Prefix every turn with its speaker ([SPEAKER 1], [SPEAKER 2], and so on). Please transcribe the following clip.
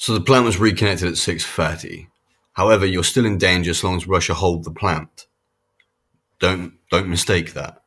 [SPEAKER 1] So the plant was reconnected at 6.30. However, you're still in danger as long as Russia hold the plant. Don't don't mistake that.